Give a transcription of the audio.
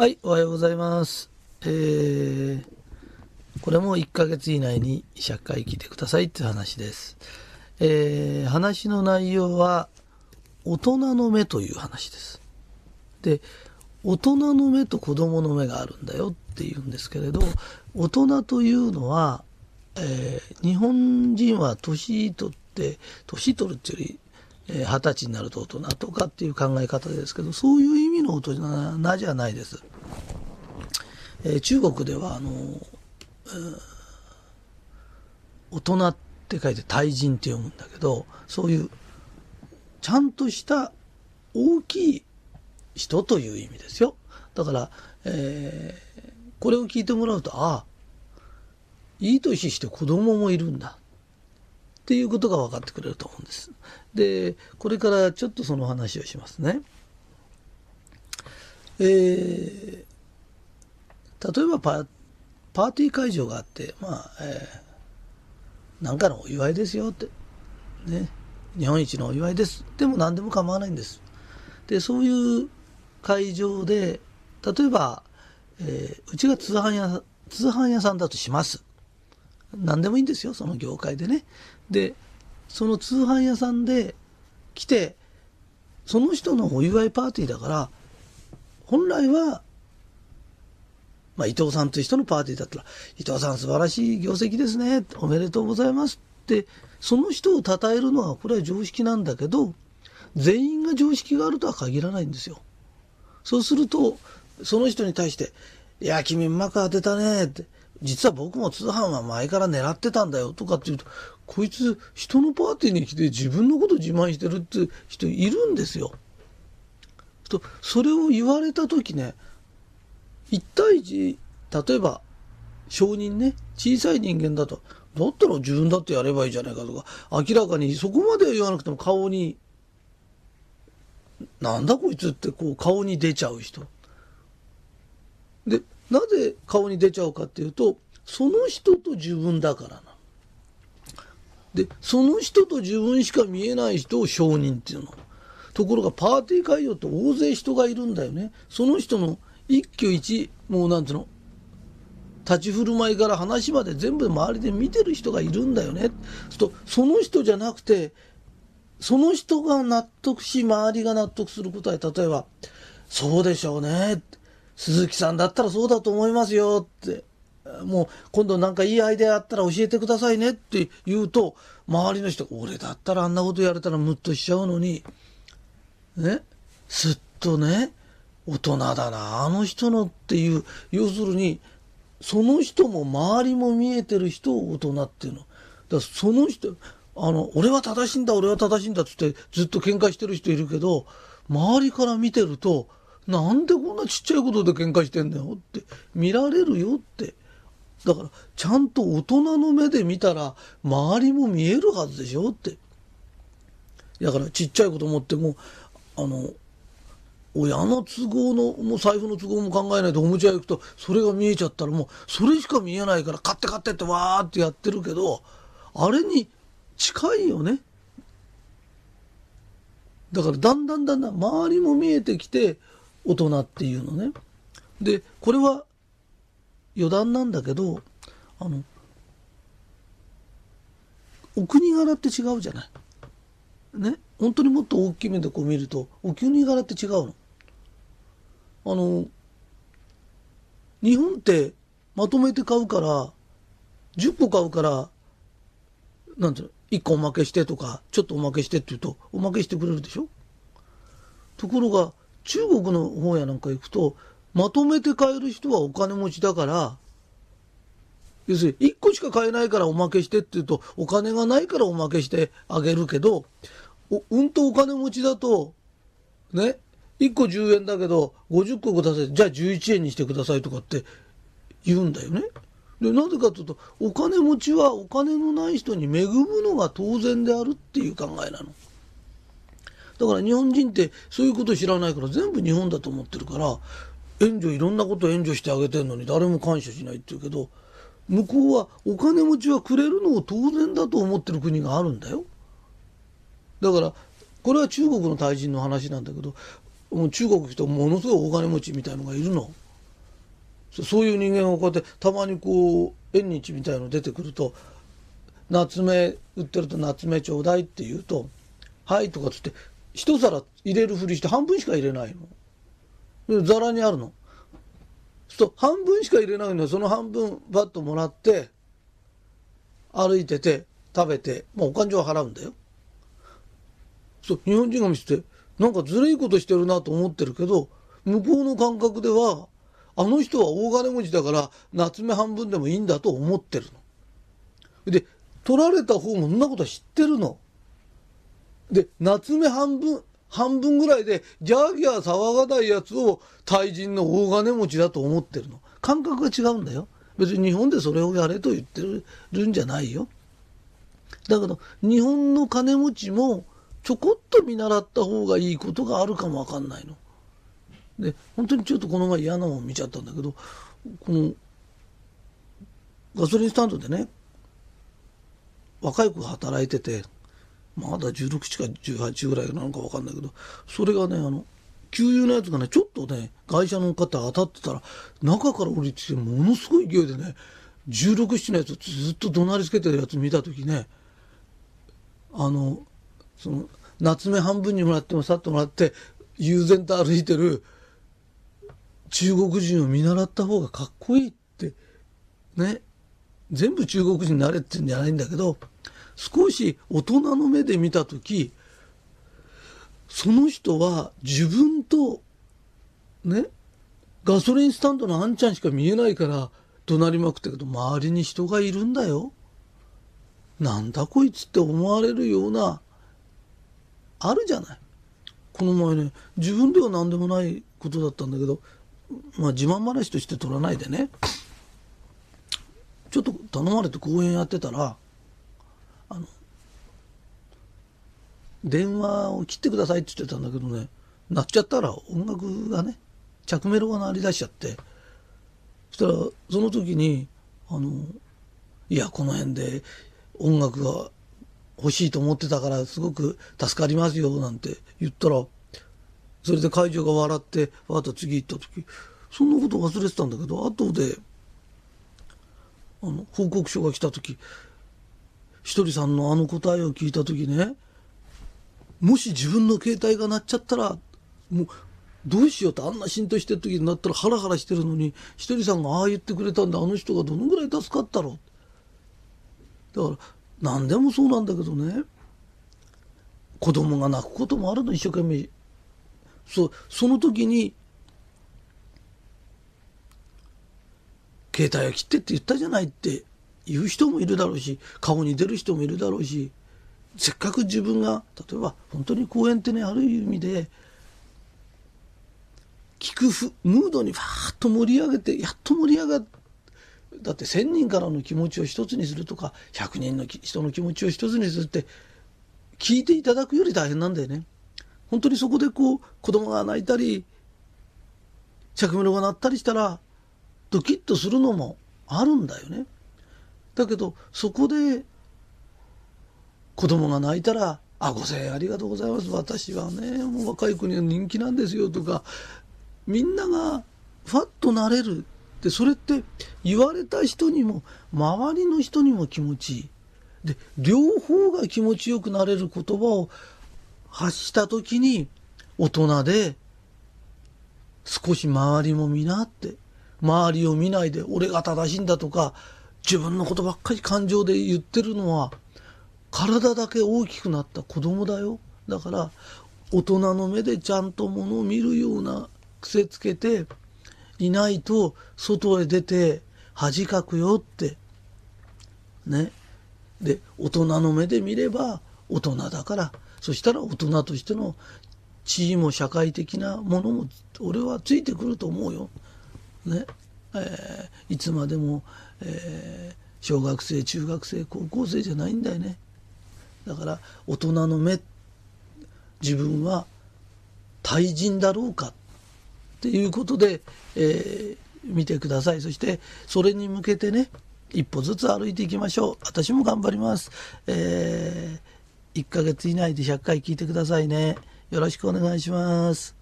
はい、おはようございます。えー、これも1ヶ月以内に100回聞いてくださいっていう話です。えー、話の内容は、大人の目という話です。で、大人の目と子供の目があるんだよっていうんですけれど、大人というのは、えー日本人は年取って、年取るっていうより、二十歳になると大人とかっていう考え方ですけど、そういう意味の大人じゃないです。えー中国では、あの、大人って書いて大人って読むんだけど、そういう、ちゃんとした大きい人という意味ですよ。だから、えーこれを聞いてもらうと、ああ、いい年して子供もいるんだ。っていうことが分かってくれると思うんです。で、これからちょっとその話をしますね。えー例えばパパーティー会場があって、まあ、えーなんかのお祝いですよって。ね。日本一のお祝いです。でも何でも構わないんです。で、そういう会場で、例えば、えーうちが通販屋、通販屋さんだとします。何でもいいんですよ、その業界でね。で、その通販屋さんで来て、その人のお祝いパーティーだから、本来は、まあ、伊藤さんという人のパーティーだったら、伊藤さん素晴らしい業績ですね、おめでとうございますって、その人を称えるのはこれは常識なんだけど、全員が常識があるとは限らないんですよ。そうすると、その人に対して、いや、君うまく当てたねって、実は僕も通販は前から狙ってたんだよとかって言うと、こいつ人のパーティーに来て自分のこと自慢してるって人いるんですよ。と、それを言われた時ね、一対一、例えば、証人ね、小さい人間だと、だったら自分だってやればいいじゃないかとか、明らかにそこまでは言わなくても顔に、なんだこいつってこう顔に出ちゃう人。で、なぜ顔に出ちゃうかっていうと、その人と自分だからな。で、その人と自分しか見えない人を証人っていうの。ところがパーティー会場って大勢人がいるんだよね。その人の一挙一、もうなんていうの、立ち振る舞いから話まで全部周りで見てる人がいるんだよね。とその人じゃなくて、その人が納得し、周りが納得する答え、例えば、そうでしょうね。鈴木さんだったらそうだと思いますよって。もう今度なんかいいアイデアあったら教えてくださいねって言うと、周りの人が、俺だったらあんなことやれたらムッとしちゃうのに、ね、すっとね、大人だな、あの人のっていう、要するに、その人も周りも見えてる人を大人っていうの。だからその人、あの、俺は正しいんだ、俺は正しいんだっつってずっと喧嘩してる人いるけど、周りから見てると、なんでこんなちっちゃいことで喧嘩してんだよって、見られるよって。だから、ちゃんと大人の目で見たら、周りも見えるはずでしょって。だから、ちっちゃいこと思っても、あの、親の都合の、もう財布の都合も考えないとおもちゃ屋行くと、それが見えちゃったらもう、それしか見えないから、買って買ってってわーってやってるけど、あれに近いよね。だから、だんだんだんだん周りも見えてきて、大人っていうのね。で、これは余談なんだけど、あの、お国柄って違うじゃない。ね。本当にもっと大きい目でこう見ると、お国柄って違うの？あの、日本ってまとめて買うから、10個買うから、なんていうの、1個おまけしてとか、ちょっとおまけしてって言うと、おまけしてくれるでしょ？ところが、中国の方やなんか行くと、まとめて買える人はお金持ちだから、要するに1個しか買えないからおまけしてって言うと、お金がないからおまけしてあげるけど、おうんとお金持ちだと、ね、1個10円だけど、50個ください。じゃあ11円にしてくださいとかって言うんだよね。で、なぜかというと、お金持ちはお金のない人に恵むのが当然であるっていう考えなの。だから日本人ってそういうこと知らないから全部日本だと思ってるから、援助いろんなこと援助してあげてるのに誰も感謝しないって言うけど、向こうはお金持ちはくれるのを当然だと思ってる国があるんだよ。だから、これは中国の大人の話なんだけど、もう中国行くとものすごいお金持ちみたいのがいるの。そういう人間がこうやってたまにこう縁日みたいの出てくると夏目売ってると夏目ちょうだいって言うと「はい」とかつって一皿入れるふりして半分しか入れないの。でざらにあるの。そう半分しか入れないのその半分バッともらって歩いてて食べてもうお勘定は払うんだよ。そう日本人が見せてなんかずるいことしてるなと思ってるけど向こうの感覚ではあの人は大金持ちだから夏目半分でもいいんだと思ってるの。で取られた方もそんなことは知ってるの。で夏目半分半分ぐらいでギャーギャー騒がないやつを対人の大金持ちだと思ってるの。感覚が違うんだよ。別に日本でそれをやれと言ってるんじゃないよ。だけど日本の金持ちもちょこっと見習った方がいいことがあるかもわかんないの。で本当にちょっとこの前嫌なもん見ちゃったんだけどこのガソリンスタンドでね若い子が働いててまだ16か18ぐらいなのか分かんないけどそれがねあの給油のやつがねちょっとね会社の方当たってたら中から降りてきてものすごい勢いでね1617のやつずっと怒鳴りつけてるやつ見た時ねあのその夏目半分にもらってもさっともらって悠然と歩いてる中国人を見習った方がかっこいいってね全部中国人になれって言うんじゃないんだけど少し大人の目で見た時その人は自分とねガソリンスタンドのあんちゃんしか見えないから怒鳴りまくったけど周りに人がいるんだよ。なんだこいつって思われるようなあるじゃない。この前ね自分では何でもないことだったんだけどまあ自慢話として取らないでねちょっと頼まれて講演やってたらあの電話を切ってくださいって言ってたんだけどね鳴っちゃったら音楽がね着メロが鳴り出しちゃってそしたらその時にあのいやこの辺で音楽が欲しいと思ってたからすごく助かりますよなんて言ったらそれで会場が笑ってわざと次行った時そんなこと忘れてたんだけど後であの報告書が来た時ひとりさんのあの答えを聞いた時ねもし自分の携帯が鳴っちゃったらもうどうしようってあんな浸透してる時になったらハラハラしてるのにひとりさんがああ言ってくれたんであの人がどのぐらい助かったろう。だから何でもそうなんだけどね。子供が泣くこともあるの一生懸命。そその時に携帯を切ってって言ったじゃないって言う人もいるだろうし顔に出る人もいるだろうしせっかく自分が例えば本当に公演ってねある意味で聞くムードにファーッと盛り上げてやっと盛り上がってだって1,000人からの気持ちを一つにするとか100人の人の気持ちを一つにするって聞いていただくより大変なんだよね。本当にそこでこう子供が泣いたり着メロが鳴ったりしたらドキッとするのもあるんだよね。だけどそこで子供が泣いたら「あ5,000円ありがとうございます私はねもう若い子には人気なんですよ」とかみんながファッとなれるでそれって言われた人にも周りの人にも気持ちいい。で両方が気持ちよくなれる言葉を発した時に大人で少し周りも見なって周りを見ないで俺が正しいんだとか自分のことばっかり感情で言ってるのは体だけ大きくなった子供だよだから大人の目でちゃんとものを見るような癖つけていないと外へ出て恥かくよって。ね。で大人の目で見れば大人だから。そしたら大人としての地位も社会的なものも俺はついてくると思うよ。ね。えー、いつまでも、えー、小学生中学生高校生じゃないんだよね。だから大人の目自分は対人だろうか。っていうことで、えー、見てください。そしてそれに向けてね一歩ずつ歩いていきましょう。私も頑張ります、えー、1ヶ月以内で100回聞いてくださいね。よろしくお願いします。